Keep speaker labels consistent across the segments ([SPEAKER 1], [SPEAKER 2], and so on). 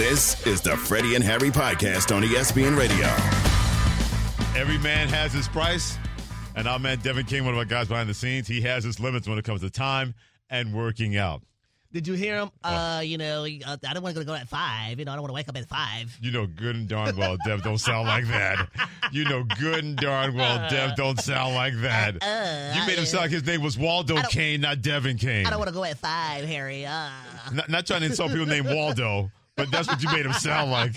[SPEAKER 1] This is the Freddie and Harry podcast on ESPN Radio.
[SPEAKER 2] Every man has his price, and our man Devin King, one of our guys behind the scenes, he has his limits when it comes to time and working out.
[SPEAKER 3] Did you hear him? Uh, you know, uh, I don't want to go at five. You know, I don't want to wake up at five.
[SPEAKER 2] You know good and darn well Dev don't sound like that. You know good and darn well Dev don't sound like that.
[SPEAKER 3] Uh,
[SPEAKER 2] You made him sound like his name was Waldo Kane, not Devin Kane.
[SPEAKER 3] I don't want to go at five, Harry. Uh.
[SPEAKER 2] Not, not trying to insult people named Waldo, but that's what you made him sound like.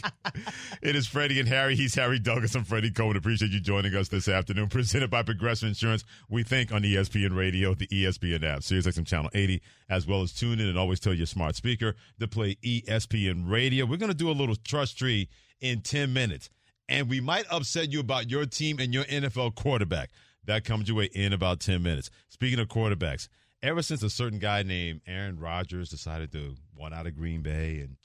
[SPEAKER 2] It is Freddie and Harry. He's Harry Douglas. I'm Freddie Coleman. Appreciate you joining us this afternoon. Presented by Progressive Insurance. We think on ESPN Radio, the ESPN app, SiriusXM Channel 80, as well as tune in and always tell your smart speaker to play ESPN Radio. We're going to do a little trust tree in 10 minutes, and we might upset you about your team and your NFL quarterback. That comes your way in about 10 minutes. Speaking of quarterbacks, ever since a certain guy named Aaron Rodgers decided to want out of Green Bay and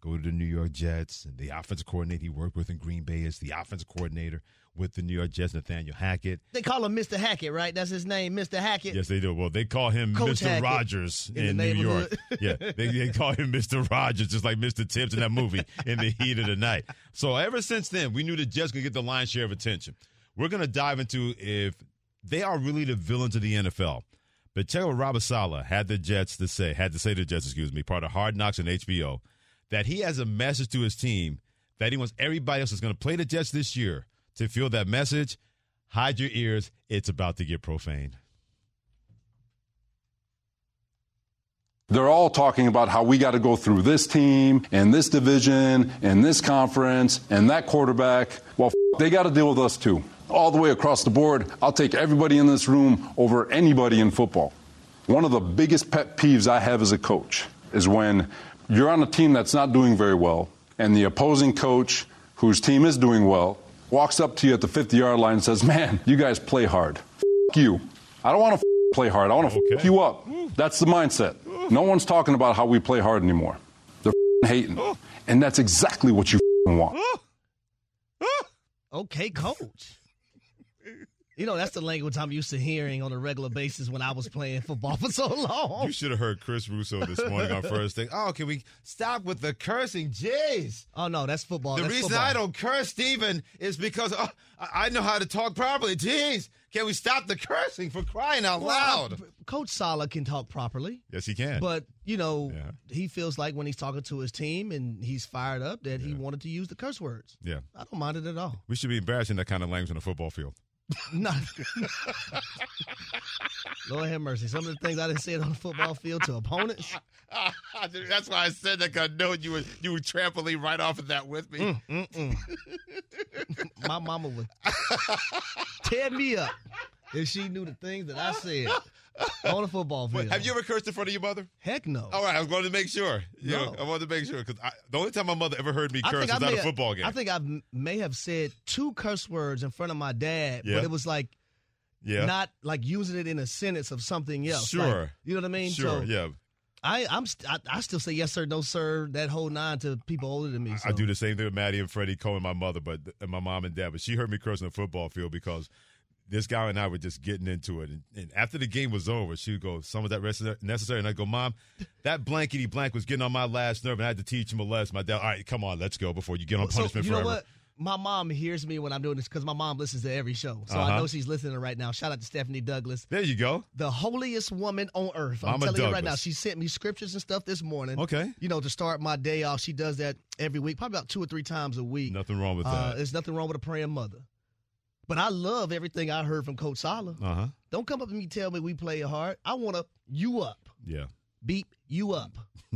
[SPEAKER 2] go to the New York Jets, and the offensive coordinator he worked with in Green Bay is the offensive coordinator with the New York Jets, Nathaniel Hackett.
[SPEAKER 3] They call him Mr. Hackett, right? That's his name, Mr. Hackett.
[SPEAKER 2] Yes, they do. Well, they call him
[SPEAKER 3] Coach
[SPEAKER 2] Mr.
[SPEAKER 3] Hackett
[SPEAKER 2] Rogers
[SPEAKER 3] in
[SPEAKER 2] in, New York. yeah, they, they call him Mr. Rogers, just like Mr. Tibbs in that movie in the heat of the night. So ever since then, we knew the Jets could get the lion's share of attention. We're going to dive into if they are really the villains of the NFL. But check out what Robert Saleh had the Jets to say, had to say to the Jets, excuse me, part of Hard Knocks and HBO, that he has a message to his team that he wants everybody else that's going to play the Jets this year to feel that message. Hide your ears. It's about to get profane.
[SPEAKER 4] They're all talking about how we got to go through this team and this division and this conference and that quarterback. Well, f- they got to deal with us too. All the way across the board, I'll take everybody in this room over anybody in football. One of the biggest pet peeves I have as a coach is when you're on a team that's not doing very well and the opposing coach, whose team is doing well, walks up to you at the 50 yard line and says, Man, you guys play hard. F- you. I don't want to f- play hard. I want to f- you up. That's the mindset. No one's talking about how we play hard anymore. They're f- hating. And that's exactly what you f- want.
[SPEAKER 3] Okay, coach. You know, that's the language I'm used to hearing on a regular basis when I was playing football for so long.
[SPEAKER 2] You should have heard Chris Russo this morning on first thing. Oh, can we stop with the cursing? Jeez.
[SPEAKER 3] Oh, no, that's football.
[SPEAKER 2] The
[SPEAKER 3] That's
[SPEAKER 2] reason
[SPEAKER 3] football.
[SPEAKER 2] I don't curse, Steven, is because oh, I know how to talk properly. Jeez. Can we stop the cursing for crying out
[SPEAKER 3] Well,
[SPEAKER 2] loud?
[SPEAKER 3] Coach Saleh can talk properly.
[SPEAKER 2] yes, he can.
[SPEAKER 3] But, you know,
[SPEAKER 2] Yeah.
[SPEAKER 3] he feels like when he's talking to his team and he's fired up that he wanted to use the curse words.
[SPEAKER 2] yeah.
[SPEAKER 3] I don't mind it at all.
[SPEAKER 2] We should be embarrassing that kind of language on the football field.
[SPEAKER 3] No. Lord have mercy. Some of the things I didn't say on the football field to opponents.
[SPEAKER 2] That's why I said that. 'cause I know you were you were trampoline right off of that with me.
[SPEAKER 3] Mm. My mama would tear me up if she knew the things that I said on the football field.
[SPEAKER 2] Have you ever cursed in front of your mother?
[SPEAKER 3] Heck no.
[SPEAKER 2] All right, I was going to make sure. You know, I wanted to make sure because the only time my mother ever heard me curse was at a football game.
[SPEAKER 3] I think I may have said two curse words in front of my dad,
[SPEAKER 2] Yeah.
[SPEAKER 3] but it was like
[SPEAKER 2] yeah,
[SPEAKER 3] not like using it in a sentence of something else. Like,
[SPEAKER 2] Sure.
[SPEAKER 3] you know what I mean?
[SPEAKER 2] sure,
[SPEAKER 3] So
[SPEAKER 2] yeah.
[SPEAKER 3] I, I'm st- I, I still say yes sir, no sir, that whole nine to people older than me. So.
[SPEAKER 2] I do the same thing with Maddie and Freddie Cohen, my mother, but and my mom and dad. But she heard me curse on the football field because this guy and I were just getting into it. And, and after the game was over, she would go, "Some of that rest necessary," and I'd go, "Mom, that blankety blank was getting on my last nerve, and I had to teach him a lesson." My dad, all right, come on, let's go before you get on
[SPEAKER 3] So,
[SPEAKER 2] punishment
[SPEAKER 3] you know
[SPEAKER 2] forever.
[SPEAKER 3] what? My mom hears me when I'm doing this because my mom listens to every show. So I
[SPEAKER 2] Uh-huh.
[SPEAKER 3] know she's listening right now. Shout out to Stephanie Douglas,
[SPEAKER 2] There you go.
[SPEAKER 3] the holiest woman on earth. I'm
[SPEAKER 2] Mama
[SPEAKER 3] telling you right now. She sent me scriptures and stuff this morning.
[SPEAKER 2] Okay.
[SPEAKER 3] You know, to start my day off. She does that every week, probably about two or three times a week.
[SPEAKER 2] Nothing wrong with
[SPEAKER 3] Uh,
[SPEAKER 2] that.
[SPEAKER 3] there's nothing wrong with a praying mother. But I love everything I heard from Coach Saleh.
[SPEAKER 2] Uh huh.
[SPEAKER 3] Don't come up to me and tell me we play hard. I want to you up.
[SPEAKER 2] Yeah.
[SPEAKER 3] Beep you up.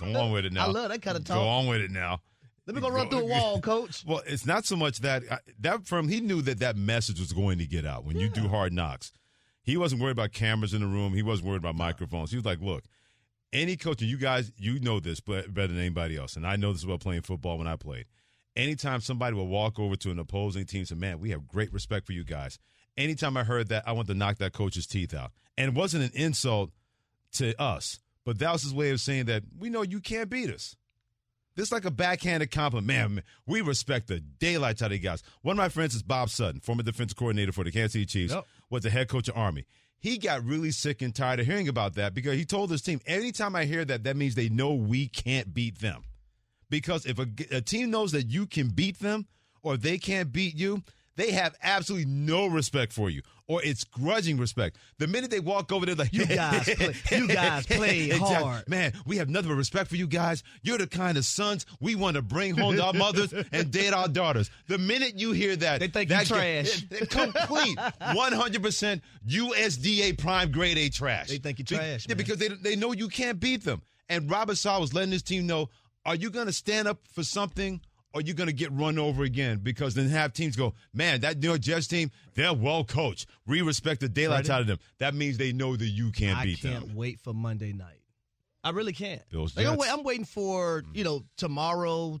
[SPEAKER 2] Go on with it now.
[SPEAKER 3] I love that kind of talk.
[SPEAKER 2] Go on with it now.
[SPEAKER 3] Let me go run through a wall, coach.
[SPEAKER 2] Well, it's not so much that I- that from he knew that that message was going to get out when you do hard knocks. He wasn't worried about cameras in the room. He wasn't worried about microphones. He was like, "Look, any coach, and you guys, you know this better than anybody else, and I know this about playing football when I played. Anytime somebody will walk over to an opposing team and say, "Man, we have great respect for you guys." Anytime I heard that, I want to knock that coach's teeth out, and it wasn't an insult to us, but that was his way of saying that we know you can't beat us. This is like a backhanded compliment. Man, man, we respect the daylights out of you guys. One of my friends is Bob Sutton, former defensive coordinator for the Kansas City Chiefs,
[SPEAKER 3] Yep.
[SPEAKER 2] was the head coach of Army. He got really sick and tired of hearing about that because he told his team, anytime I hear that, that means they know we can't beat them. Because if a, a team knows that you can beat them or they can't beat you, they have absolutely no respect for you, or it's grudging respect. The minute they walk over there, like
[SPEAKER 3] You guys play- you guys play
[SPEAKER 2] Exactly.
[SPEAKER 3] hard.
[SPEAKER 2] man. We have nothing but respect for you guys. You're the kind of sons we want to bring home to our mothers and date our daughters. The minute you hear that,
[SPEAKER 3] They think you trash.
[SPEAKER 2] complete, 100 percent USDA prime grade A trash.
[SPEAKER 3] They think you
[SPEAKER 2] Be-
[SPEAKER 3] trash,
[SPEAKER 2] yeah, because they they know you can't beat them. And Robert Saleh was letting his team know: Are you going to stand up for something? Or are you going to get run over again? Because then have teams go, man, that New York Jets team, they're well coached. We respect the
[SPEAKER 3] daylight
[SPEAKER 2] out of them. That means they know that you can't
[SPEAKER 3] I
[SPEAKER 2] beat them.
[SPEAKER 3] I can't wait for Monday night. I really can't.
[SPEAKER 2] Bills,
[SPEAKER 3] Like, I'm, wait, I'm waiting for mm. you know tomorrow,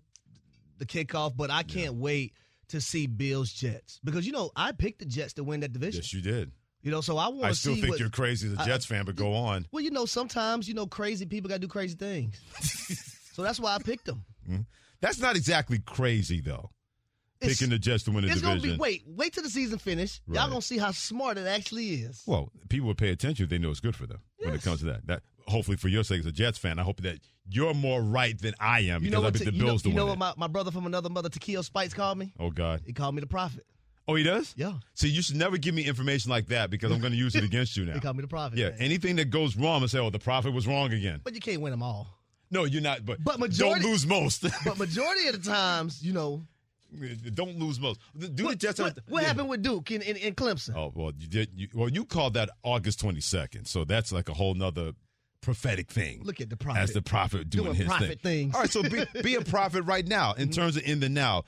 [SPEAKER 3] the kickoff, but I can't wait to see Bills Jets because you know I picked the Jets to win that division.
[SPEAKER 2] Yes, you did.
[SPEAKER 3] You know, so I want
[SPEAKER 2] I
[SPEAKER 3] to
[SPEAKER 2] still
[SPEAKER 3] see
[SPEAKER 2] think
[SPEAKER 3] what,
[SPEAKER 2] you're crazy as a
[SPEAKER 3] I-
[SPEAKER 2] Jets fan, but go on.
[SPEAKER 3] Well, you know, sometimes you know crazy people got to do crazy things. so that's why I picked them. Mm-hmm.
[SPEAKER 2] That's not exactly crazy, though.
[SPEAKER 3] It's-
[SPEAKER 2] Picking the Jets to win the
[SPEAKER 3] It's gonna be wait, wait till the season finish. Y'all gonna see how smart it actually is.
[SPEAKER 2] Well, people will pay attention if they know it's good for them when it comes to that. That hopefully for your sake as a Jets fan, I hope that you're more right than I am
[SPEAKER 3] You
[SPEAKER 2] because
[SPEAKER 3] know
[SPEAKER 2] I
[SPEAKER 3] what?
[SPEAKER 2] the
[SPEAKER 3] you know,
[SPEAKER 2] Bills
[SPEAKER 3] you know what my, my brother from another mother, Takeo Spikes, called me.
[SPEAKER 2] oh God.
[SPEAKER 3] He called me the prophet.
[SPEAKER 2] Oh, he does.
[SPEAKER 3] Yeah.
[SPEAKER 2] See, you should never give me information like that because I'm going to use it against you now.
[SPEAKER 3] He called me the prophet.
[SPEAKER 2] yeah.
[SPEAKER 3] man.
[SPEAKER 2] Anything that goes wrong, I say, "Oh, the prophet was wrong again."
[SPEAKER 3] but you can't win them all.
[SPEAKER 2] No, you're not. But,
[SPEAKER 3] But majority-
[SPEAKER 2] don't lose most.
[SPEAKER 3] But majority of the times, you know,
[SPEAKER 2] don't lose most. Do the
[SPEAKER 3] what,
[SPEAKER 2] Jets?
[SPEAKER 3] what, what
[SPEAKER 2] yeah.
[SPEAKER 3] happened with Duke in, in, in Clemson?
[SPEAKER 2] Oh well, you did. You, well, you called that August 22nd, so that's like a whole nother prophetic thing.
[SPEAKER 3] Look at the prophet.
[SPEAKER 2] as the prophet doing,
[SPEAKER 3] Doing
[SPEAKER 2] his
[SPEAKER 3] prophet
[SPEAKER 2] thing.
[SPEAKER 3] things.
[SPEAKER 2] All right, so be, be a prophet right now in terms of in the now.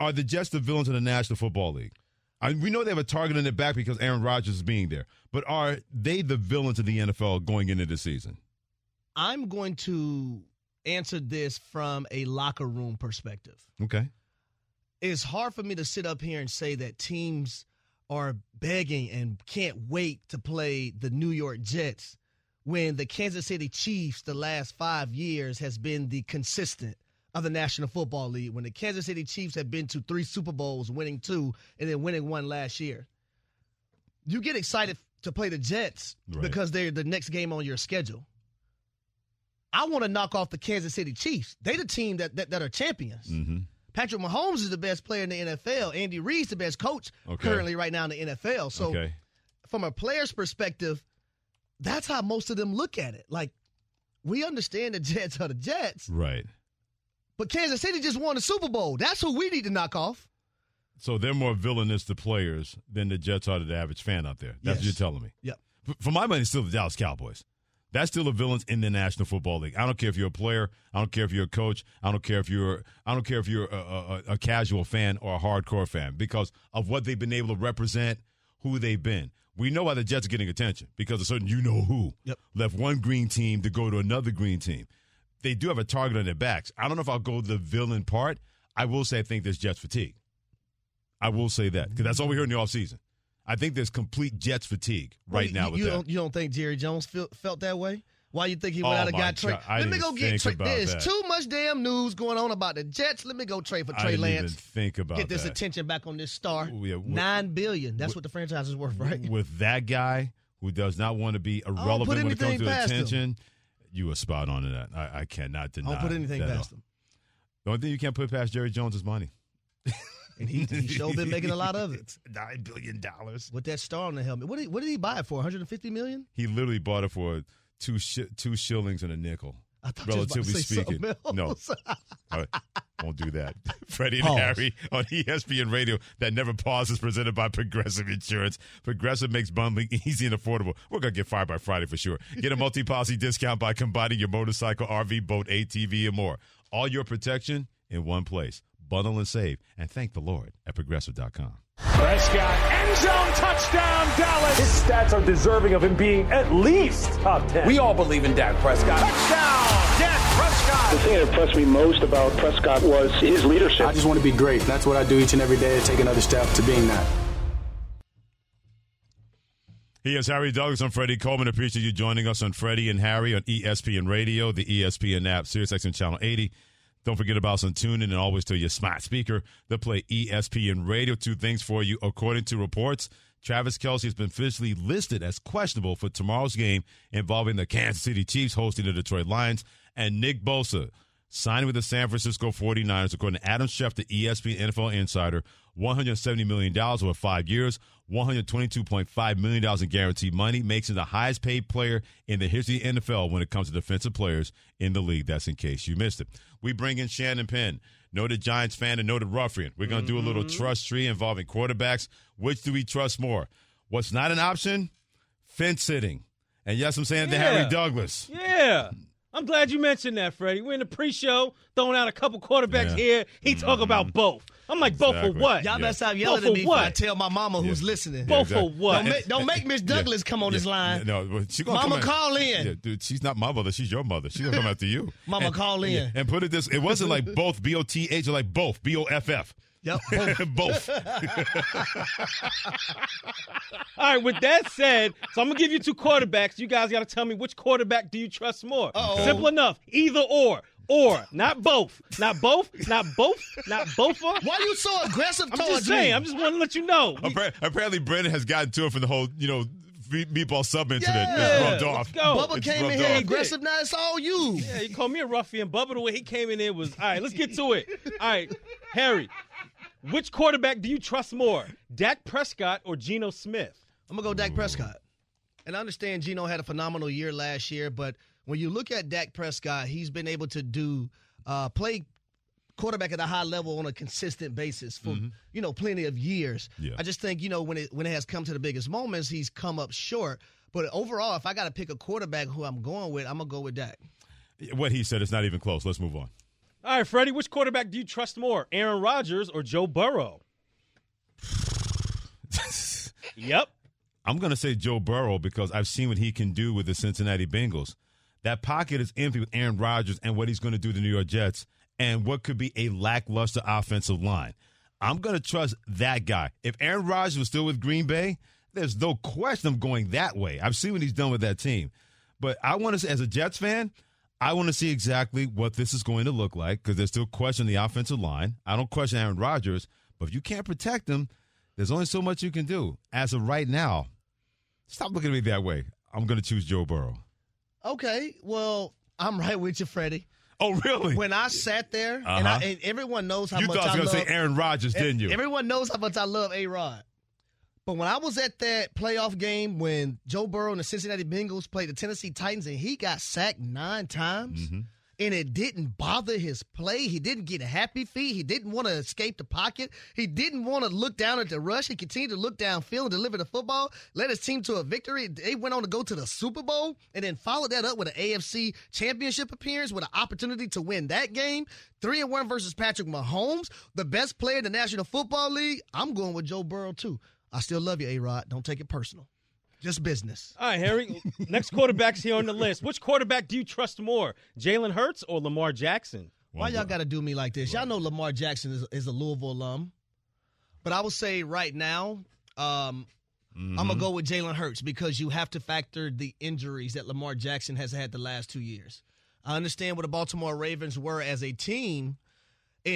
[SPEAKER 2] Are the Jets the villains of the National Football League? I, we know they have a target on their back because Aaron Rodgers is being there, but are they the villains of the NFL going into the season?
[SPEAKER 3] I'm going to answer this from a locker room perspective.
[SPEAKER 2] Okay.
[SPEAKER 3] It's hard for me to sit up here and say that teams are begging and can't wait to play the New York Jets when the Kansas City Chiefs the last 5 years has been the consistent of the National Football League when the Kansas City Chiefs have been to 3 Super Bowls, winning 2 and then winning one last year. You get excited to play the Jets
[SPEAKER 2] Right.
[SPEAKER 3] because they're the next game on your schedule. I want to knock off the Kansas City Chiefs. They the team that that, that are champions.
[SPEAKER 2] Mm-hmm.
[SPEAKER 3] Patrick Mahomes is the best player in the NFL. Andy Reid's the best coach
[SPEAKER 2] Okay.
[SPEAKER 3] currently right now in the NFL. So
[SPEAKER 2] okay.
[SPEAKER 3] from a player's perspective, that's how most of them look at it. Like we understand the Jets are the Jets,
[SPEAKER 2] Right.
[SPEAKER 3] but Kansas City just won the Super Bowl. That's who we need to knock off.
[SPEAKER 2] So they're more villainous to players than the Jets are to the average fan out there. That's what you're telling me.
[SPEAKER 3] Yep.
[SPEAKER 2] For my money, it's still the Dallas Cowboys. That's still the villains in the National Football League. I don't care if you're a player. I don't care if you're a coach. I don't care if you're. I don't care if you're a, a, a casual fan or a hardcore fan because of what they've been able to represent, who they've been. We know why the Jets are getting attention because a certain you know who
[SPEAKER 3] Yep.
[SPEAKER 2] left one green team to go to another green team. They do have a target on their backs. I don't know if I'll go the villain part. I will say I think there's Jets fatigue. I will say that because that's all we heard in the offseason. I think there's complete Jets fatigue right
[SPEAKER 3] you,
[SPEAKER 2] now
[SPEAKER 3] you,
[SPEAKER 2] with
[SPEAKER 3] don't you don't think Jerry Jones feel, felt that way? Why you think he went
[SPEAKER 2] Oh,
[SPEAKER 3] out and got Trey?
[SPEAKER 2] I
[SPEAKER 3] Let me go get Trey. There's
[SPEAKER 2] that.
[SPEAKER 3] too much damn news going on about the Jets. Let me go trade for
[SPEAKER 2] I
[SPEAKER 3] Trey
[SPEAKER 2] even
[SPEAKER 3] Lance.
[SPEAKER 2] think about
[SPEAKER 3] Get this
[SPEAKER 2] that.
[SPEAKER 3] attention back on this star.
[SPEAKER 2] Oh, yeah, wh-
[SPEAKER 3] Nine billion. That's what the franchise is worth, right?
[SPEAKER 2] With that guy who does not want to be irrelevant when it comes to
[SPEAKER 3] past him.
[SPEAKER 2] attention, you are spot on in that. I, I cannot deny.
[SPEAKER 3] I don't put anything past
[SPEAKER 2] all.
[SPEAKER 3] him.
[SPEAKER 2] The only thing you can't put past Jerry Jones is money.
[SPEAKER 3] And he, he sure been making a lot of it.
[SPEAKER 2] It's Nine billion dollars.
[SPEAKER 3] With that star on the helmet. What did, what did he buy it for? 150 million?
[SPEAKER 2] He literally bought it for two shi two shillings and a nickel.
[SPEAKER 3] I thought you was about to
[SPEAKER 2] Relatively
[SPEAKER 3] say
[SPEAKER 2] speaking,
[SPEAKER 3] something
[SPEAKER 2] no,
[SPEAKER 3] else.
[SPEAKER 2] I won't do that. Freddie and
[SPEAKER 3] Pause.
[SPEAKER 2] Harry on ESPN Radio that never pauses, presented by Progressive Insurance. Progressive makes bundling easy and affordable. We're gonna get fired by Friday for sure. Get a multi-policy discount by combining your motorcycle, RV, boat, ATV, and more. All your protection in one place. Bundle and save, and thank the Lord at Progressive.com.
[SPEAKER 5] Prescott, end zone touchdown, Dallas.
[SPEAKER 6] His stats are deserving of him being at least top 10.
[SPEAKER 5] We all believe in Dak Prescott. Touchdown, Dak Prescott.
[SPEAKER 7] The thing that impressed me most about Prescott was his leadership.
[SPEAKER 8] I just want to be great. That's what I do each and every day to take another step to being that.
[SPEAKER 2] He is Harry Douglas. I'm Freddie Coleman. Appreciate you joining us on Freddie and Harry on ESPN Radio, the ESPN app, SiriusXM Channel 80. Don't forget about us on TuneIn and always tell your smart speaker to play ESPN Radio. Two things for you. According to reports, Travis Kelce has been officially listed as questionable for tomorrow's game involving the Kansas City Chiefs hosting the Detroit Lions. And Nick Bosa, signing with the San Francisco 49ers, according to Adam Schefter, ESPN NFL Insider, $170 million over five years, $122.5 million in guaranteed money, makes him the highest paid player in the history of the NFL when it comes to defensive players in the league. That's in case you missed it. We bring in Shannon Penn, noted Giants fan and noted ruffian. We're going to do a little mm-hmm. trust tree involving quarterbacks. Which do we trust more? What's not an option? Fence sitting. And yes, I'm saying to
[SPEAKER 9] Yeah.
[SPEAKER 2] Harry Douglas.
[SPEAKER 9] Yeah. I'm glad you mentioned that, Freddie. We're in the pre-show, throwing out a couple quarterbacks
[SPEAKER 2] Yeah.
[SPEAKER 9] here. He talk about mm-hmm. both. I'm like, both for what?
[SPEAKER 3] Y'all
[SPEAKER 2] Yeah.
[SPEAKER 3] better stop yelling
[SPEAKER 9] Both
[SPEAKER 3] at me
[SPEAKER 9] for
[SPEAKER 3] before I tell my mama who's
[SPEAKER 2] Yeah.
[SPEAKER 3] listening.
[SPEAKER 9] Both
[SPEAKER 2] exactly.
[SPEAKER 9] for what?
[SPEAKER 3] Don't make, don't make Miss Douglas come on this line.
[SPEAKER 2] No, well, she gonna
[SPEAKER 3] Mama,
[SPEAKER 2] come in-
[SPEAKER 3] call in.
[SPEAKER 2] Yeah, dude, she's not my mother. She's your mother. She's gonna come after you.
[SPEAKER 3] Mama,
[SPEAKER 2] And-
[SPEAKER 3] call in.
[SPEAKER 2] yeah, and put it this: it wasn't like both B O T H, or like both B O F F.
[SPEAKER 3] Yep. both.
[SPEAKER 2] both.
[SPEAKER 9] All right, with that said, so I'm gonna give you two quarterbacks. You guys got to tell me which quarterback do you trust more?
[SPEAKER 3] Uh-oh.
[SPEAKER 9] Simple enough. Either or. Or not both. Not both. Not both. Not both. Of.
[SPEAKER 3] Why are you so aggressive
[SPEAKER 9] I'm
[SPEAKER 3] towards
[SPEAKER 9] just saying.
[SPEAKER 3] me?
[SPEAKER 9] I'm just want to let you know. We-
[SPEAKER 2] Appar- Apparently, Brendan has gotten to it from the whole, you know, me- meatball sub incident.
[SPEAKER 3] Yeah.
[SPEAKER 2] It's rubbed
[SPEAKER 9] Let's
[SPEAKER 2] off.
[SPEAKER 9] go.
[SPEAKER 3] Bubba
[SPEAKER 2] It's
[SPEAKER 3] came in
[SPEAKER 2] rubbed
[SPEAKER 3] here
[SPEAKER 2] off.
[SPEAKER 3] aggressive. Now it's all you.
[SPEAKER 9] Yeah, you called me a ruffian. Bubba, the way he came in there was all right. Let's get to it. All right, Harry, which quarterback do you trust more, Dak Prescott or Geno Smith?
[SPEAKER 3] I'm gonna go Dak Prescott. And I understand Geno had a phenomenal year last year, but when you look at Dak Prescott, he's been able to do uh, play quarterback at a high level on a consistent basis for you know plenty of years.
[SPEAKER 2] Yeah.
[SPEAKER 3] I just think you know when it when it has come to the biggest moments, he's come up short. But overall, if I got to pick a quarterback who I'm going with, I'm gonna go with Dak.
[SPEAKER 2] What he said is not even close. Let's move on.
[SPEAKER 9] All right, Freddie, which quarterback do you trust more, Aaron Rodgers or Joe Burrow? Yep.
[SPEAKER 2] I'm going to say Joe Burrow because I've seen what he can do with the Cincinnati Bengals. That pocket is empty with Aaron Rodgers and what he's going to do to the New York Jets and what could be a lackluster offensive line. I'm going to trust that guy. If Aaron Rodgers was still with Green Bay, there's no question I'm going that way. I've seen what he's done with that team. But I want to as a Jets fan, I want to see exactly what this is going to look like because there's still question the offensive line. I don't question Aaron Rodgers, but if you can't protect him, there's only so much you can do. As of right now, stop looking at me that way. I'm going to choose Joe Burrow.
[SPEAKER 3] Okay, well I'm right with you, Freddie.
[SPEAKER 2] Oh, really?
[SPEAKER 3] When I sat there, and,
[SPEAKER 2] Uh-huh.
[SPEAKER 3] I, and everyone knows how
[SPEAKER 2] you
[SPEAKER 3] much
[SPEAKER 2] thought I
[SPEAKER 3] I
[SPEAKER 2] was going
[SPEAKER 3] love
[SPEAKER 2] to say Aaron Rodgers, didn't you?
[SPEAKER 3] Everyone knows how much I love A Rod. But when I was at that playoff game when Joe Burrow and the Cincinnati Bengals played the Tennessee Titans and he got sacked nine times
[SPEAKER 2] Mm-hmm.
[SPEAKER 3] And it didn't bother his play, he didn't get a happy feet, he didn't want to escape the pocket, he didn't want to look down at the rush, he continued to look downfield and deliver the football, led his team to a victory. They went on to go to the Super Bowl and then followed that up with an AFC championship appearance with an opportunity to win that game. Three and one versus Patrick Mahomes, the best player in the National Football League. I'm going with Joe Burrow too. I still love you, A Rod. Don't take it personal. Just business.
[SPEAKER 9] All right, Harry. Next quarterback's here on the list. Which quarterback do you trust more, Jalen Hurts or Lamar Jackson?
[SPEAKER 3] Why y'all got to do me like this? Y'all know Lamar Jackson is, is a Louisville alum, but I would say right now, um, I'm gonna go with Jalen Hurts because you have to factor the injuries that Lamar Jackson has had the last two years. I understand what the Baltimore Ravens were as a team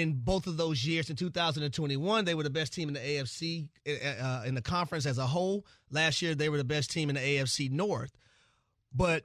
[SPEAKER 3] in both of those years. In 2021, they were the best team in the AFC uh, in the conference as a whole. Last year, they were the best team in the AFC North, but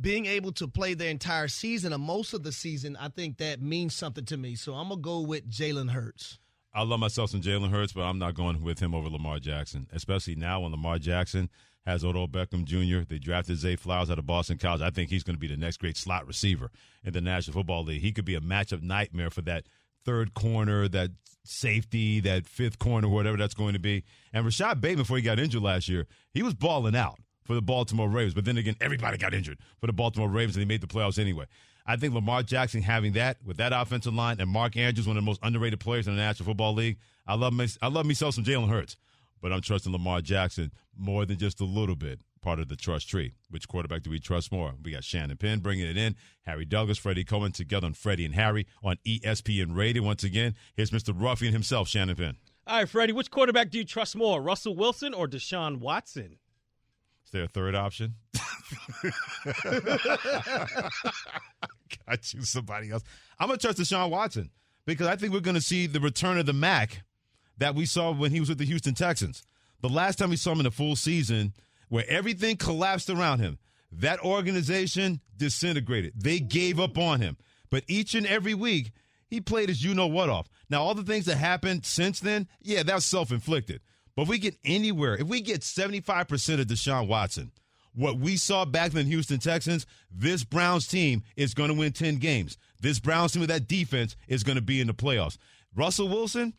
[SPEAKER 3] being able to play the entire season or most of the season, I think that means something to me. So I'm gonna go with Jalen Hurts.
[SPEAKER 2] I love myself some Jalen Hurts, but I'm not going with him over Lamar Jackson, especially now when Lamar Jackson has Odell Beckham Jr. They drafted Zay Flowers out of Boston College. I think he's going to be the next great slot receiver in the National Football League. He could be a matchup nightmare for that third corner, that safety, that fifth corner, whatever that's going to be. And Rashod Bateman, before he got injured last year, he was balling out for the Baltimore Ravens. But then again, everybody got injured for the Baltimore Ravens, and they made the playoffs anyway. I think Lamar Jackson having that with that offensive line and Mark Andrews, one of the most underrated players in the National Football League. I love me, I love myself some Jalen Hurts, but I'm trusting Lamar Jackson more than just a little bit. Part of the trust tree. Which quarterback do we trust more? We got Shannon Penn bringing it in, Harry Douglas, Freddie Coleman together on Freddie and Harry on ESPN Radio. Once again, here's Mr. Ruffian himself, Shannon Penn.
[SPEAKER 9] All right, Freddie, which quarterback do you trust more, Russell Wilson or Deshaun Watson?
[SPEAKER 2] Is there a third option? Got you, somebody else. I'm gonna trust Deshaun Watson because I think we're gonna see the return of the Mac that we saw when he was with the Houston Texans. The last time we saw him in a full season, where everything collapsed around him, that organization disintegrated. They gave up on him. But each and every week, he played his you know what off. Now, all the things that happened since then, yeah, that's self inflicted. But if we get anywhere, if we get 75% of Deshaun Watson, what we saw back in Houston Texans, this Browns team is going to win 10 games. This Browns team with that defense is going to be in the playoffs. Russell Wilson,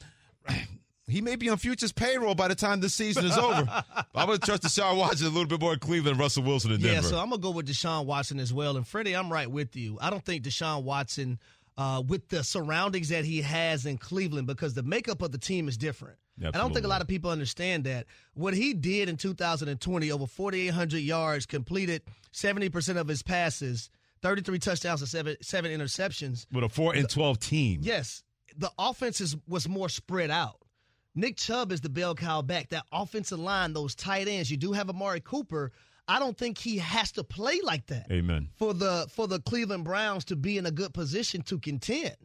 [SPEAKER 2] he may be on Future's payroll by the time this season is over. I'm going to trust Deshaun Watson a little bit more in Cleveland than Russell Wilson in Denver.
[SPEAKER 3] Yeah, so I'm going to go with Deshaun Watson as well. And Freddie, I'm right with you. I don't think Deshaun Watson, uh, with the surroundings that he has in Cleveland, because the makeup of the team is different.
[SPEAKER 2] Absolutely.
[SPEAKER 3] I don't think a lot of people understand that. What he did in 2020, over 4,800 yards, completed 70% of his passes, 33 touchdowns and seven, seven interceptions.
[SPEAKER 2] With a 4 and 12 team.
[SPEAKER 3] Yes. The offense is, was more spread out. Nick Chubb is the bell cow back. That offensive line, those tight ends. You do have Amari Cooper. I don't think he has to play like that.
[SPEAKER 2] Amen.
[SPEAKER 3] For the for the Cleveland Browns to be in a good position to contend.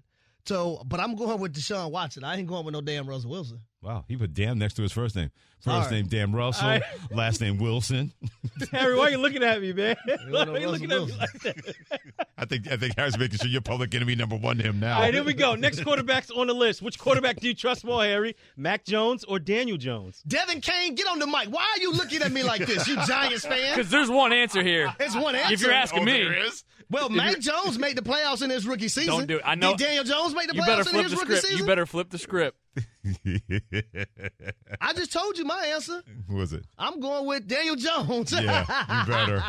[SPEAKER 3] So, but I'm going with Deshaun Watson. I ain't going with no damn Russell Wilson.
[SPEAKER 2] Wow, he put damn next to his first name. First
[SPEAKER 3] All right.
[SPEAKER 2] name damn Russell,
[SPEAKER 9] I-
[SPEAKER 2] last name Wilson.
[SPEAKER 9] Harry, why are you looking at me, man? why are you
[SPEAKER 3] Russell
[SPEAKER 9] looking at me like that?
[SPEAKER 2] I think I think Harry's making sure you're public enemy number one to him now.
[SPEAKER 9] All right, here we go. Next quarterback's on the list. Which quarterback do you trust more, Harry? Mac Jones or Daniel Jones?
[SPEAKER 3] Devin Kane, get on the mic. Why are you looking at me like this? You Giants fan?
[SPEAKER 10] Because there's one answer here.
[SPEAKER 3] It's one answer.
[SPEAKER 10] If you're asking
[SPEAKER 2] Oh,
[SPEAKER 10] me,
[SPEAKER 2] there is?
[SPEAKER 3] Well, Mac Jones made the playoffs in his rookie season.
[SPEAKER 10] Don't do it. I know-
[SPEAKER 3] Did Daniel Jones make the
[SPEAKER 10] you
[SPEAKER 3] playoffs in
[SPEAKER 10] flip
[SPEAKER 3] his
[SPEAKER 10] the
[SPEAKER 3] rookie
[SPEAKER 10] script.
[SPEAKER 3] season?
[SPEAKER 10] You better flip the script.
[SPEAKER 3] I just told you my answer.
[SPEAKER 2] Who was it?
[SPEAKER 3] I'm going with Daniel Jones.
[SPEAKER 2] Yeah, you better.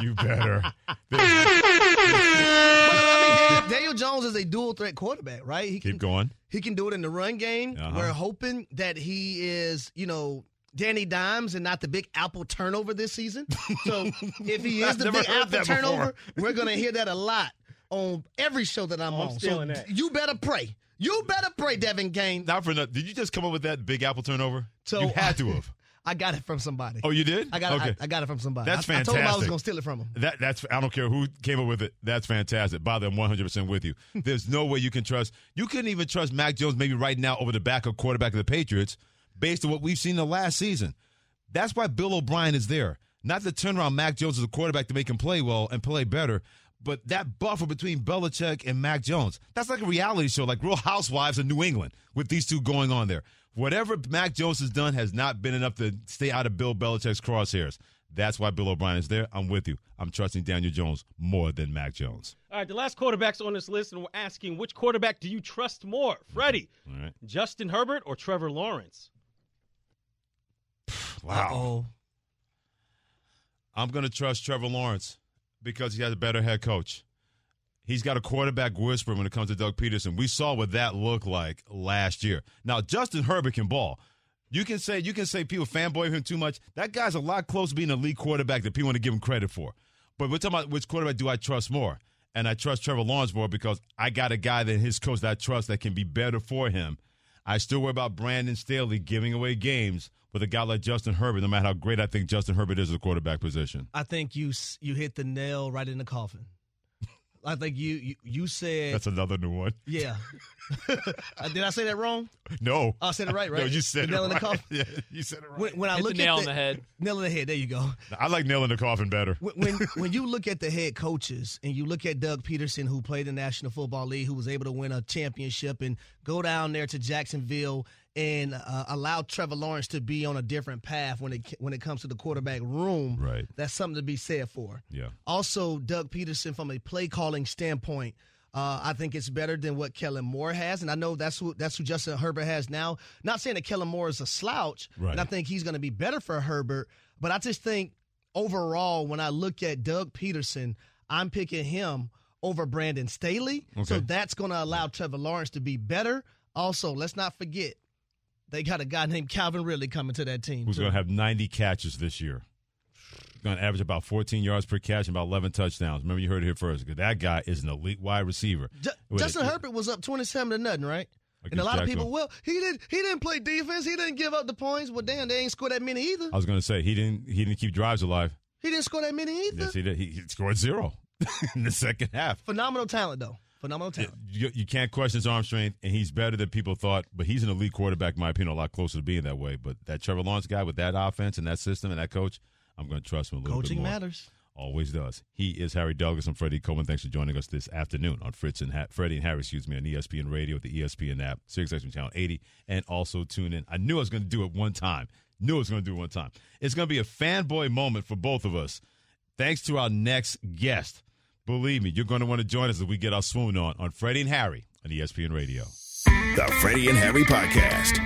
[SPEAKER 2] You better.
[SPEAKER 3] But, I mean, Daniel Jones is a dual threat quarterback, right? He can,
[SPEAKER 2] Keep going.
[SPEAKER 3] He can do it in the run game.
[SPEAKER 2] Uh-huh.
[SPEAKER 3] We're hoping that he is, you know, Danny Dimes and not the big apple turnover this season. So if he is the big apple
[SPEAKER 2] that before.
[SPEAKER 3] turnover, we're going to hear that a lot on every show that I'm
[SPEAKER 9] Oh, I'm
[SPEAKER 3] on. so
[SPEAKER 9] that.
[SPEAKER 3] you better pray. You better pray, Devin Kane.
[SPEAKER 2] Not for nothing. Did you just come up with that big apple turnover?
[SPEAKER 3] So-
[SPEAKER 2] you had to have.
[SPEAKER 3] I got it from somebody.
[SPEAKER 2] Oh, you did?
[SPEAKER 3] I got
[SPEAKER 2] okay.
[SPEAKER 3] I, I got it from somebody.
[SPEAKER 2] That's
[SPEAKER 3] I, I told him I was going to steal it from him.
[SPEAKER 2] That that's I don't care who came up with it. That's fantastic. By the way, I'm 100 percent with you. There's no way you can trust. You couldn't even trust Mac Jones maybe right now over the backup quarterback of the Patriots, based on what we've seen the last season. That's why Bill O'Brien is there, not to turn around Mac Jones as a quarterback to make him play well and play better, but that buffer between Belichick and Mac Jones. That's like a reality show, like Real Housewives of New England, with these two going on there. Whatever Mac Jones has done has not been enough to stay out of Bill Belichick's crosshairs. That's why Bill O'Brien is there. I'm with you. I'm trusting Daniel Jones more than Mac Jones.
[SPEAKER 9] All right, the last quarterback's on this list, and we're asking which quarterback do you trust more? Freddie,
[SPEAKER 2] right.
[SPEAKER 9] Justin Herbert, or Trevor Lawrence?
[SPEAKER 2] Wow.
[SPEAKER 3] Oh,
[SPEAKER 2] I'm going to trust Trevor Lawrence because he has a better head coach. He's got a quarterback whisper when it comes to Doug Pederson. We saw what that looked like last year. Now, Justin Herbert can ball. You can say you can say people fanboy him too much. That guy's a lot closer to being a elite quarterback that people want to give him credit for. But we're talking about which quarterback do I trust more? And I trust Trevor Lawrence more because I got a guy that his coach that I trust that can be better for him. I still worry about Brandon Staley giving away games with a guy like Justin Herbert, no matter how great I think Justin Herbert is at the quarterback position.
[SPEAKER 3] I think you you hit the nail right in the coffin. I think you you, you said
[SPEAKER 2] That's another new one.
[SPEAKER 3] yeah. Uh, Did I say that wrong?
[SPEAKER 2] No.
[SPEAKER 3] I said it right, right?
[SPEAKER 2] No, you said
[SPEAKER 3] The
[SPEAKER 2] it
[SPEAKER 3] nail in the coffin.
[SPEAKER 2] Yeah, you said it right.
[SPEAKER 3] When, when I
[SPEAKER 10] Hit
[SPEAKER 3] look
[SPEAKER 10] the nail
[SPEAKER 3] at
[SPEAKER 10] on the head.
[SPEAKER 3] nail in the head. There you go.
[SPEAKER 2] I like nailing the coffin better.
[SPEAKER 3] When, when when you look at the head coaches and you look at Doug Pederson, who played in the National Football League, who was able to win a championship and go down there to Jacksonville and uh, allow Trevor Lawrence to be on a different path when it when it comes to the quarterback room.
[SPEAKER 2] Right.
[SPEAKER 3] That's something to be said for.
[SPEAKER 2] Yeah.
[SPEAKER 3] Also, Doug Pederson, from a play calling standpoint, uh, I think it's better than what Kellen Moore has, and I know that's who that's who Justin Herbert has now. Not saying that Kellen Moore is a slouch,
[SPEAKER 2] Right.
[SPEAKER 3] and I think he's going to be better for Herbert, but I just think overall, when I look at Doug Pederson, I'm picking him over Brandon Staley.
[SPEAKER 2] Okay.
[SPEAKER 3] So that's going to allow Trevor Lawrence to be better. Also, let's not forget they got a guy named Calvin Ridley coming to that team.
[SPEAKER 2] Who's going to have 90 catches this year? Going to average about 14 yards per catch and about 11 touchdowns. Remember, you heard it here first. That guy is an elite wide receiver. With
[SPEAKER 3] Justin
[SPEAKER 2] a-
[SPEAKER 3] Herbert was up twenty-seven to nothing, right? and a lot of people, well, he didn't. He didn't play defense. He didn't give up the points. Well, damn, they ain't score that many either.
[SPEAKER 2] I was going to say he didn't. He didn't keep drives alive.
[SPEAKER 3] He didn't score that many either.
[SPEAKER 2] Yes, he did. He, he scored zero in the second half.
[SPEAKER 3] Phenomenal talent, though. Phenomenal talent.
[SPEAKER 2] You, you can't question his arm strength, and he's better than people thought. But he's an elite quarterback, in my opinion, a lot closer to being that way. But that Trevor Lawrence guy with that offense and that system and that coach, I'm going to trust him a little bit
[SPEAKER 3] Coaching
[SPEAKER 2] more.
[SPEAKER 3] matters.
[SPEAKER 2] Always does. He is Harry Douglas. I'm Freddie Coleman. Thanks for joining us this afternoon on Fritz and ha- Freddie and Harry, excuse me, on ESPN Radio, at the ESPN app, Sirius XM Channel 80, and also tune in. I knew I was going to do it one time. Knew I was going to do it one time. It's going to be a fanboy moment for both of us. Thanks to our next guest. Believe me, you're going to want to join us as we get our swoon on on Freddie and Harry on ESPN Radio.
[SPEAKER 1] The Freddie and Harry Podcast.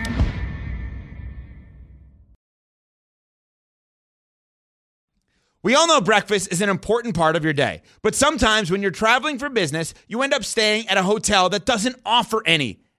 [SPEAKER 11] We all know breakfast is an important part of your day, but sometimes when you're traveling for business, you end up staying at a hotel that doesn't offer any.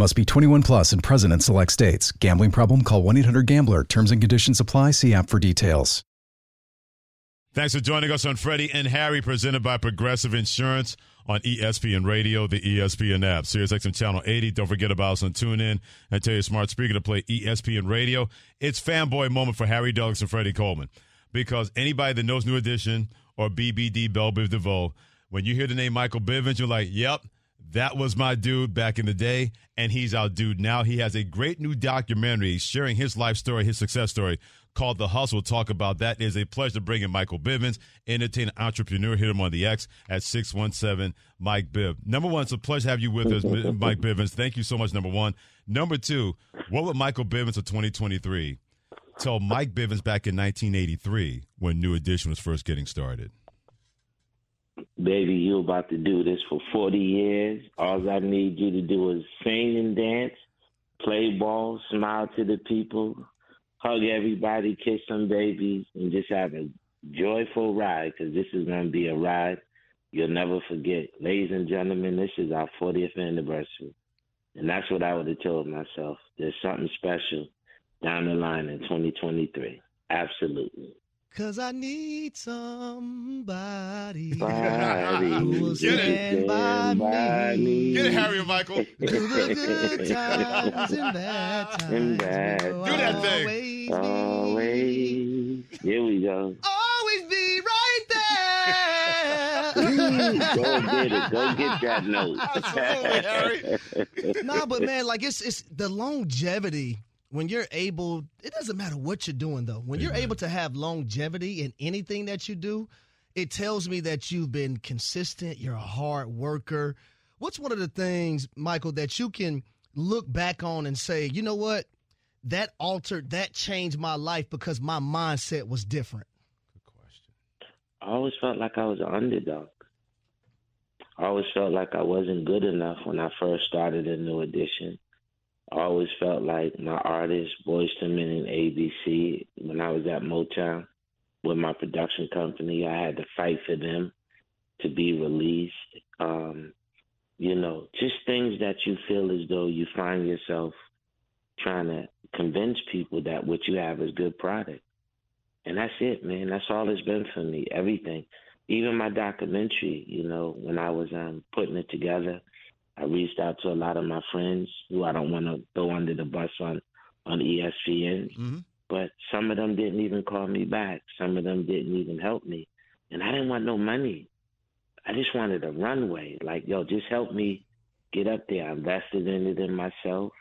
[SPEAKER 12] Must be 21 plus and present in select states. Gambling problem? Call 1 800 Gambler. Terms and conditions apply. See app for details.
[SPEAKER 2] Thanks for joining us on Freddie and Harry, presented by Progressive Insurance on ESPN Radio, the ESPN app, Sirius XM Channel 80. Don't forget about us on TuneIn and tell your smart speaker to play ESPN Radio. It's fanboy moment for Harry Douglas and Freddie Coleman because anybody that knows New Edition or BBD Bell Biv DeVoe, when you hear the name Michael Bivins, you're like, yep, that was my dude back in the day, and he's our dude now. He has a great new documentary sharing his life story, his success story called The Hustle. We'll talk about that. It is a pleasure bringing Michael Bivins, entertainer, entrepreneur. Hit him on the X at 617 Mike Biv. Number one, it's a pleasure to have you with us, Mike Bivins. Thank you so much, number one. Number two, what would Michael Bivins of 2023 tell Mike Bivins back in 1983 when New Edition was first getting started?
[SPEAKER 13] Baby, you about to do this for 40 years. All I need you to do is sing and dance, play ball, smile to the people, hug everybody, kiss some babies, and just have a joyful ride because this is going to be a ride you'll never forget. Ladies and gentlemen, this is our 40th anniversary. And that's what I would have told myself. There's something special down the line in 2023. Absolutely.
[SPEAKER 3] Cause I need somebody
[SPEAKER 13] Body.
[SPEAKER 3] who will
[SPEAKER 2] Get it.
[SPEAKER 3] stand by
[SPEAKER 13] By
[SPEAKER 3] me.
[SPEAKER 13] me.
[SPEAKER 2] Get it, Harry and Michael.
[SPEAKER 3] Through the good times and bad times.
[SPEAKER 13] And bad
[SPEAKER 3] will
[SPEAKER 2] Do that thing.
[SPEAKER 3] Always
[SPEAKER 13] Always. Here we go.
[SPEAKER 3] always be right there.
[SPEAKER 13] Go get it. Go get that note.
[SPEAKER 2] Absolutely, Harry.
[SPEAKER 3] nah, but man, like it's it's the longevity when you're able. It doesn't matter what you're doing though. When you're able to have longevity in anything that you do, it tells me that you've been consistent. You're a hard worker. What's one of the things, Michael, that you can look back on and say, you know what, that altered, that changed my life because my mindset was different. Good question.
[SPEAKER 13] I always felt like I was an underdog. I always felt like I wasn't good enough when I first started a new edition. Always felt like my artists, Boyz II Men and ABC, when I was at Motown with my production company, I had to fight for them to be released. Um, you know, just things that you feel as though you find yourself trying to convince people that what you have is good product. And that's it, man. That's all it's been for me. Everything. Even my documentary, you know, when I was um putting it together, I reached out to a lot of my friends who I don't want to go under the bus on on ESPN. But some of them didn't even call me back. Some of them didn't even help me. And I didn't want no money. I just wanted a runway. Like, yo, just help me get up there. I invested in it in myself,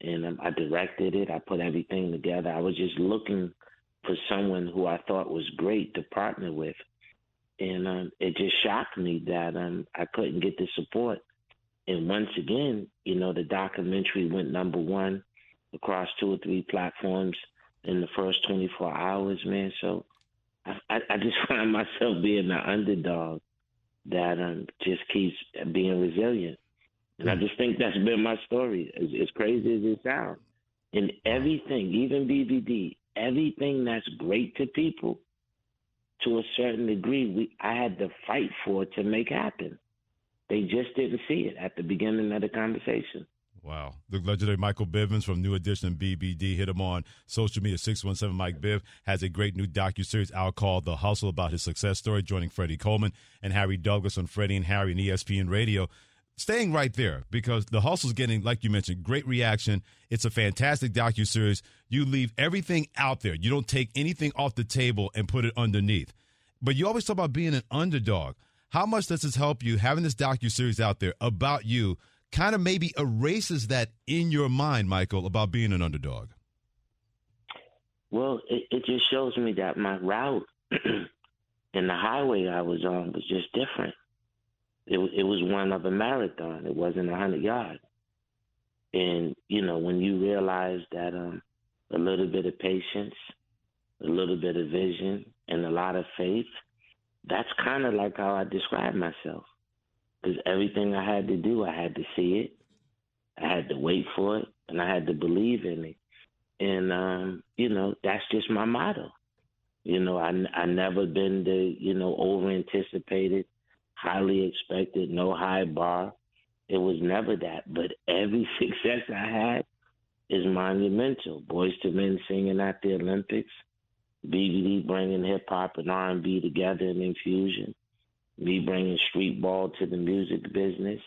[SPEAKER 13] and um, I directed it. I put everything together. I was just looking for someone who I thought was great to partner with, and um, it just shocked me that um, I couldn't get the support. And once again, you know, the documentary went number one across two or three platforms in the first 24 hours, man. So I, I, just find myself being the underdog that um, just keeps being resilient. And I just think that's been my story, as, as crazy as it sounds. And everything, even BBD, everything that's great to people, to a certain degree, we I had to fight for to make happen. They just didn't see it at the beginning of the conversation.
[SPEAKER 2] Wow. The legendary Michael Bivins from New Edition BBD. Hit him on social media, 617 Mike Biv. Has a great new docu-series out called The Hustle about his success story, joining Freddie Coleman and Harry Douglas on Freddie and Harry and ESPN Radio. Staying right there because The Hustle's getting, like you mentioned, great reaction. It's a fantastic docu-series. You leave everything out there. You don't take anything off the table and put it underneath. But you always talk about being an underdog. How much does this help you having this docu-series out there about you kind of maybe erases that in your mind, Michael, about being an underdog?
[SPEAKER 13] Well, it, it just shows me that my route and the highway I was on was just different. It, it was one of a marathon. It wasn't a hundred yards. And you know, when you realize that um, a little bit of patience, a little bit of vision, and a lot of faith, that's kind of like how I describe myself because everything I had to do, I had to see it, I had to wait for it, and I had to believe in it. And um, you know, that's just my motto. You know, I I never been the you know over anticipated, highly expected, no high bar. It was never that. But every success I had is monumental. Boyz II Men singing at the Olympics, BBD bringing hip hop and R and B together in infusion me bringing street ball to the music business.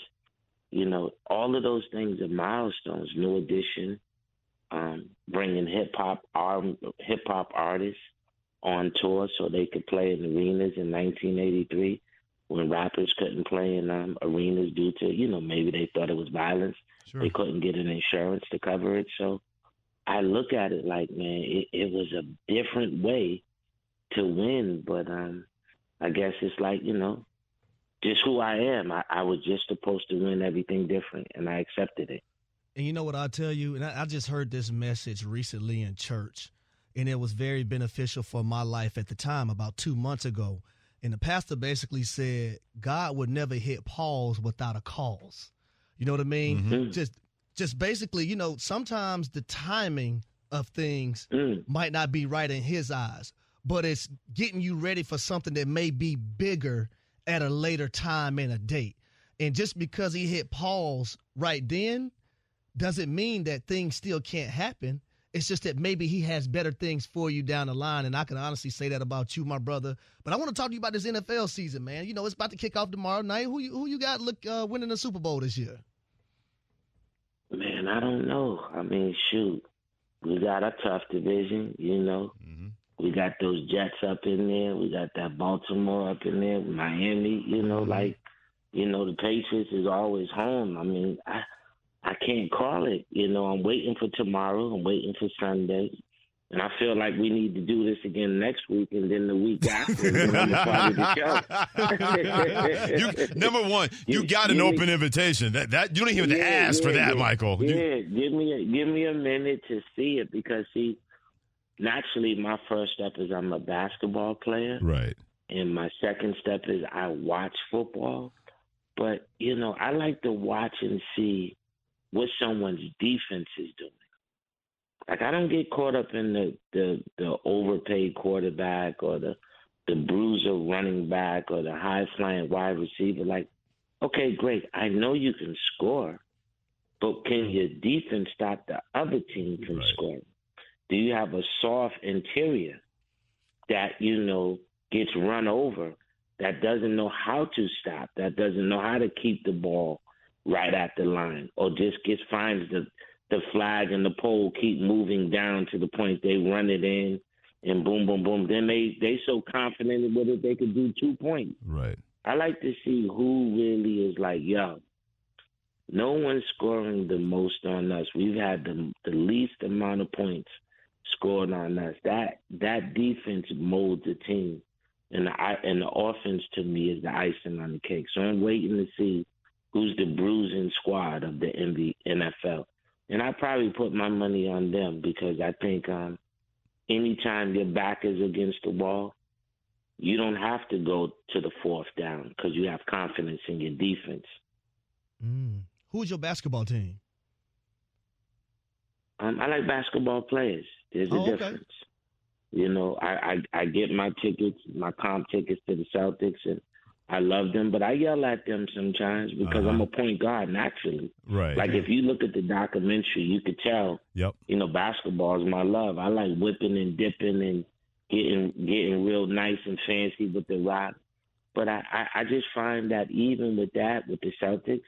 [SPEAKER 13] You know, all of those things are milestones. New Edition, um, bringing hip hop hip hop artists on tour so they could play in arenas in 1983 when rappers couldn't play in um, arenas due to you know maybe they thought it was violence. Sure. They couldn't get an insurance to cover it. So I look at it like, man, it, it was a different way to win, but um, I guess it's like, you know, just who I am. I, I was just supposed to win everything different, and I accepted it.
[SPEAKER 3] And you know what I'll tell you? And I, I just heard this message recently in church, and it was very beneficial for my life at the time, about two months ago. And the pastor basically said, God would never hit pause without a cause. You know what I mean? Mm-hmm. Just just basically, you know, sometimes the timing of things mm. might not be right in his eyes but it's getting you ready for something that may be bigger at a later time and a date. And just because he hit pause right then doesn't mean that things still can't happen. It's just that maybe he has better things for you down the line. And I can honestly say that about you, my brother. But I want to talk to you about this NFL season, man. You know, it's about to kick off tomorrow night. Who you, who you got look uh, winning the Super Bowl this year?
[SPEAKER 13] Man, I don't know. I mean, shoot, we got a tough division, you know. Mm-hmm. We got those Jets up in there. We got that Baltimore up in there, Miami. You know, mm-hmm. like you know, the Patriots is always home. I mean, I I can't call it. You know, I'm waiting for tomorrow. I'm waiting for Sunday. And I feel like we need to do this again next week and then the week after. and then
[SPEAKER 2] the you, number one, you got an open invitation. That that you don't even have to ask
[SPEAKER 13] yeah,
[SPEAKER 2] for that,
[SPEAKER 13] yeah,
[SPEAKER 2] Michael.
[SPEAKER 13] Yeah, you, give me a, give me a minute to see it because see, naturally, my first step is I'm a basketball player.
[SPEAKER 2] Right.
[SPEAKER 13] And my second step is I watch football. But, you know, I like to watch and see what someone's defense is doing. Like I don't get caught up in the the, the overpaid quarterback or the the bruiser running back or the high flying wide receiver. Like, okay, great. I know you can score, but can your defense stop the other team from right. scoring? Do you have a soft interior that, you know, gets run over, that doesn't know how to stop, that doesn't know how to keep the ball right at the line, or just gets finds the the flag and the pole keep moving down to the point they run it in and boom boom boom. Then they they so confident with it they could do two points.
[SPEAKER 2] Right.
[SPEAKER 13] I like to see who really is like, yo, no one's scoring the most on us. We've had the the least amount of points scored on us. That that defense molds a team, and the and the offense to me is the icing on the cake. So I'm waiting to see who's the bruising squad of the MV, NFL, and I probably put my money on them because I think um, anytime your back is against the wall, you don't have to go to the fourth down because you have confidence in your defense.
[SPEAKER 3] Mm. Who's your basketball team?
[SPEAKER 13] Um, I like basketball players. There's a
[SPEAKER 3] Oh, okay.
[SPEAKER 13] difference. You know, I, I I get my tickets, my comp tickets to the Celtics, and I love them, but I yell at them sometimes because I'm uh-huh. a point guard naturally.
[SPEAKER 2] Right.
[SPEAKER 13] Like if you look at the documentary, you could tell.
[SPEAKER 2] Yep.
[SPEAKER 13] You know, basketball is my love. I like whipping and dipping and getting getting real nice and fancy with the rock. But I, I, I just find that even with that, with the Celtics,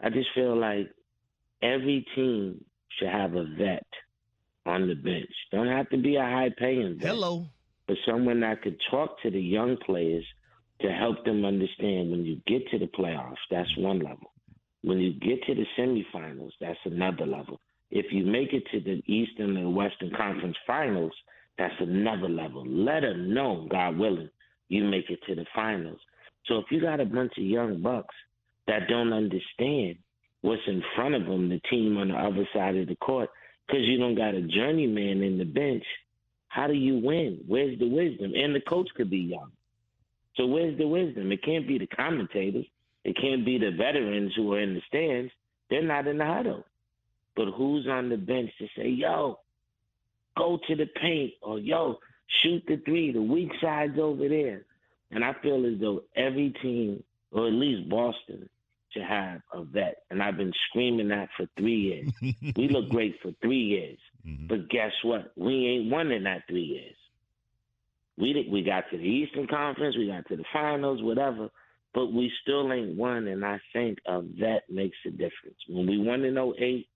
[SPEAKER 13] I just feel like every team should have a vet on the bench. Don't have to be a high paying vet.
[SPEAKER 3] Hello.
[SPEAKER 13] But someone that could talk to the young players to help them understand when you get to the playoffs, that's one level. When you get to the semifinals, that's another level. If you make it to the Eastern and Western Conference finals, that's another level. Let them know, God willing, you make it to the finals. So if you got a bunch of young bucks that don't understand what's in front of them, the team on the other side of the court, because you don't got a journeyman in the bench, how do you win? Where's the wisdom? And the coach could be young. So where's the wisdom? It can't be the commentators. It can't be the veterans who are in the stands. They're not in the huddle. But who's on the bench to say, yo, go to the paint or yo, shoot the three. The weak side's over there. And I feel as though every team, or at least Boston, should have a vet. And I've been screaming that for three years. we look great for three years. Mm-hmm. But guess what? We ain't won in that three years. We we got to the Eastern Conference, we got to the finals, whatever, but we still ain't won. And I think a vet makes a difference. When we won in 08,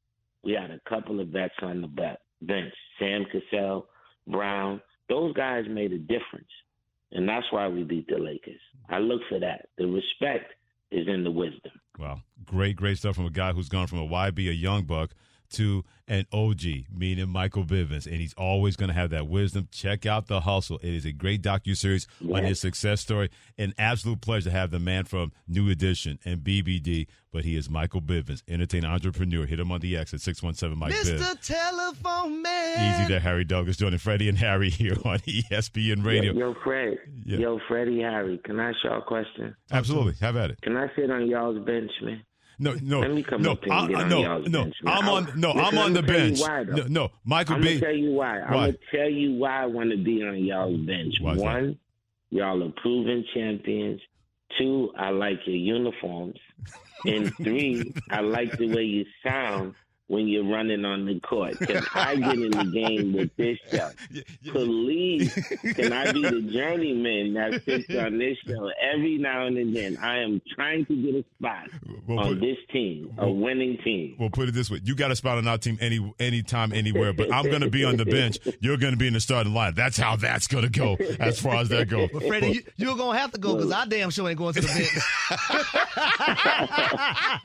[SPEAKER 13] we had a couple of vets on the be- bench. Sam Cassell, Brown, those guys made a difference. And that's why we beat the Lakers. I look for that. The respect is in the wisdom.
[SPEAKER 2] Wow. Great, great stuff from a guy who's gone from a YB, a young buck, to an OG, meaning Michael Bivins. And he's always going to have that wisdom. Check out The Hustle. It is a great docu-series on his success story. An absolute pleasure to have the man from New Edition and BBD. But he is Michael Bivins, entertainer, entrepreneur. Hit him on the X at 617 Mike Biv.
[SPEAKER 3] Mr. Telephone Man.
[SPEAKER 2] Easy there, Harry Douglas joining Freddie and Harry here on ESPN Radio.
[SPEAKER 13] Yo, yo Fred.
[SPEAKER 2] Yeah.
[SPEAKER 13] Yo, Freddie Harry. Can I ask y'all a question?
[SPEAKER 2] Absolutely. Have at it.
[SPEAKER 13] Can I sit on y'all's bench, man?
[SPEAKER 2] No, no,
[SPEAKER 13] Let me come
[SPEAKER 2] no,
[SPEAKER 13] up here and
[SPEAKER 2] I-
[SPEAKER 13] get
[SPEAKER 2] I-
[SPEAKER 13] on
[SPEAKER 2] no, no.
[SPEAKER 13] bench, man.
[SPEAKER 2] I'm on, no,
[SPEAKER 13] Listen,
[SPEAKER 2] I'm on the
[SPEAKER 13] tell you
[SPEAKER 2] bench.
[SPEAKER 13] why, though.
[SPEAKER 2] no, no, Michael
[SPEAKER 13] I'm
[SPEAKER 2] B.
[SPEAKER 13] gonna tell you why. I'm
[SPEAKER 2] Why?
[SPEAKER 13] gonna tell you why I want to be on y'all's bench.
[SPEAKER 2] Why is that?
[SPEAKER 13] One, y'all are proven champions. Two, I like your uniforms. And three, I like the way you sound when you're running on the court. Because I get in the game with this show. Please, can I be the journeyman that sits on this show every now and then? I am trying to get a spot
[SPEAKER 2] Well,
[SPEAKER 13] on
[SPEAKER 2] put-
[SPEAKER 13] this team, a winning team.
[SPEAKER 2] We'll put it this way: you got a spot on our team any anytime, anywhere. But I'm going to be on the bench. You're going to be in the starting line. That's how that's going to go. As far as that goes.
[SPEAKER 3] But Freddie, you, you're going to have to go because I damn sure ain't going to the bench.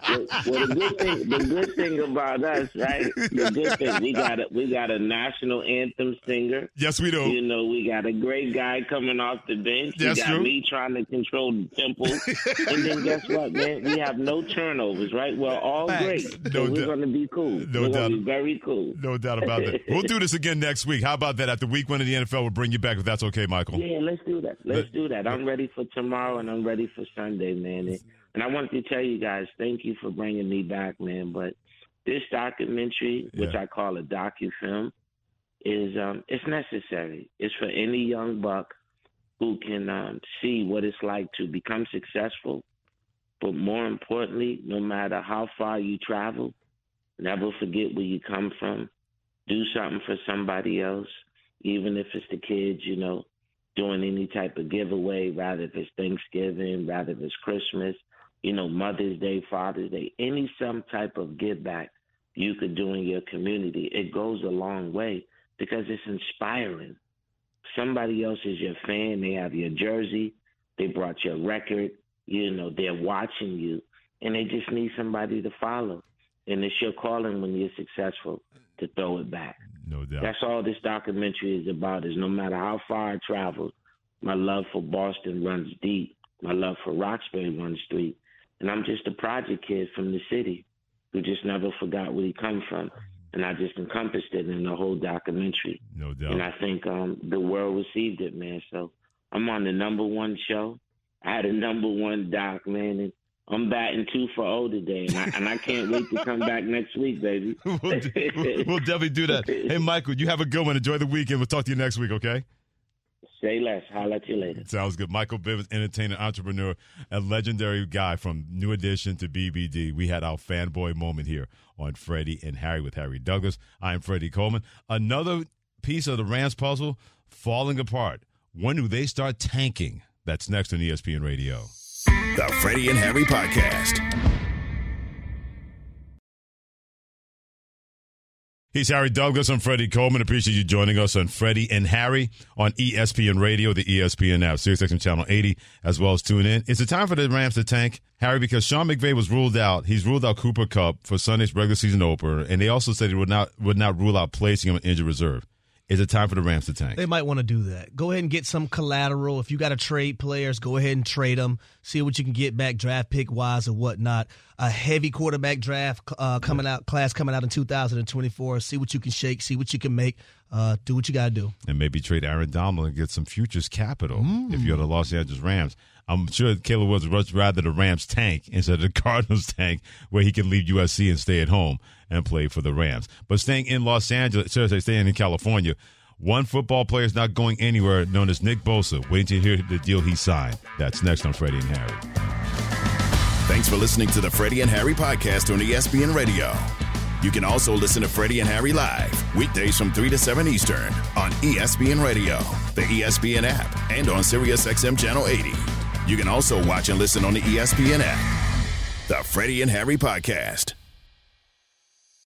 [SPEAKER 13] well, well, the good thing, the good thing about us, right? The good thing, we got a we got a national anthem singer.
[SPEAKER 2] Yes, we do.
[SPEAKER 13] You know, we got a great guy coming off the bench.
[SPEAKER 2] That's
[SPEAKER 13] we got
[SPEAKER 2] true.
[SPEAKER 13] me trying to control the tempo, and then guess what, man? We have no turnovers, right? We're all
[SPEAKER 2] Facts.
[SPEAKER 13] great.
[SPEAKER 2] No
[SPEAKER 13] so we're going to be cool.
[SPEAKER 2] No
[SPEAKER 13] we're
[SPEAKER 2] doubt.
[SPEAKER 13] going to be very cool.
[SPEAKER 2] No doubt about that. We'll do this again next week. How about that? After week one of the NFL, we'll bring you back if that's okay, Michael.
[SPEAKER 13] Yeah, let's do that. Let's do that. I'm ready for tomorrow and I'm ready for Sunday, man. And, and I want to tell you guys, thank you for bringing me back, man. But this documentary, which
[SPEAKER 2] Yeah.
[SPEAKER 13] I call a docu-film, is um, it's necessary. It's for any young buck who can um, see what it's like to become successful. But more importantly, no matter how far you travel, never forget where you come from. Do something for somebody else, even if it's the kids, you know, doing any type of giveaway, rather if it's Thanksgiving, rather if it's Christmas, you know, Mother's Day, Father's Day, any some type of give back you could do in your community. It goes a long way because it's inspiring. Somebody else is your fan, they have your jersey, they brought your record, you know, they're watching you. and they just need somebody to follow. And it's your calling when you're successful to throw it back.
[SPEAKER 2] No doubt.
[SPEAKER 13] That's all this documentary is about. Is no matter how far I travel, my love for Boston runs deep. My love for Roxbury runs deep, and I'm just a project kid from the city who just never forgot where he come from, and I just encompassed it in the whole documentary.
[SPEAKER 2] No doubt.
[SPEAKER 13] And I think um, the world received it, man. So I'm on the number one show. I had a number one doc, man, and I'm batting two for O today, and I, and I can't wait to come back next week, baby.
[SPEAKER 2] we'll, we'll definitely do that. Hey, Michael, you have a good one. Enjoy the weekend. We'll talk to you next week, okay?
[SPEAKER 13] Say less. Holla at you later.
[SPEAKER 2] Sounds good. Michael Bivins, entertainer, entrepreneur, a legendary guy from New Edition to BBD. We had our fanboy moment here on Freddie and Harry with Harry Douglas. I'm Freddie Coleman. Another piece of the Rams puzzle falling apart. When do they start tanking? That's next on ESPN Radio.
[SPEAKER 1] The Freddie and Harry Podcast.
[SPEAKER 2] He's Harry Douglas. I'm Freddie Coleman. Appreciate you joining us on Freddie and Harry on ESPN Radio, the ESPN app, SiriusXM Channel 80, as well as tune in. It's a time for the Rams to tank, Harry, because Sean McVay was ruled out. He's ruled out Cooper Kupp for Sunday's regular season opener, and they also said he would not would not rule out placing him on injured reserve. Is it time for the Rams to tank?
[SPEAKER 3] They might want to do that. Go ahead and get some collateral. If you got to trade players, go ahead and trade them. See what you can get back, draft pick wise or whatnot. A heavy quarterback draft uh, coming out, class coming out in 2024. See what you can shake. See what you can make. Uh, do what you got to do.
[SPEAKER 2] And maybe trade Aaron Donald and get some futures capital
[SPEAKER 3] Mm.
[SPEAKER 2] if you're the Los Angeles Rams. I'm sure Caleb Woods would rather the Rams tank instead of the Cardinals tank, where he can leave USC and stay at home and play for the Rams. But staying in Los Angeles, seriously, staying in California, one football player is not going anywhere, known as Nick Bosa. Waiting to hear the deal he signed. That's next on Freddie and Harry.
[SPEAKER 1] Thanks for listening to the Freddie and Harry podcast on ESPN Radio. You can also listen to Freddie and Harry live weekdays from 3 to 7 Eastern on ESPN Radio, the ESPN app, and on SiriusXM Channel 80. You can also watch and listen on the ESPN app. The Freddie and Harry podcast.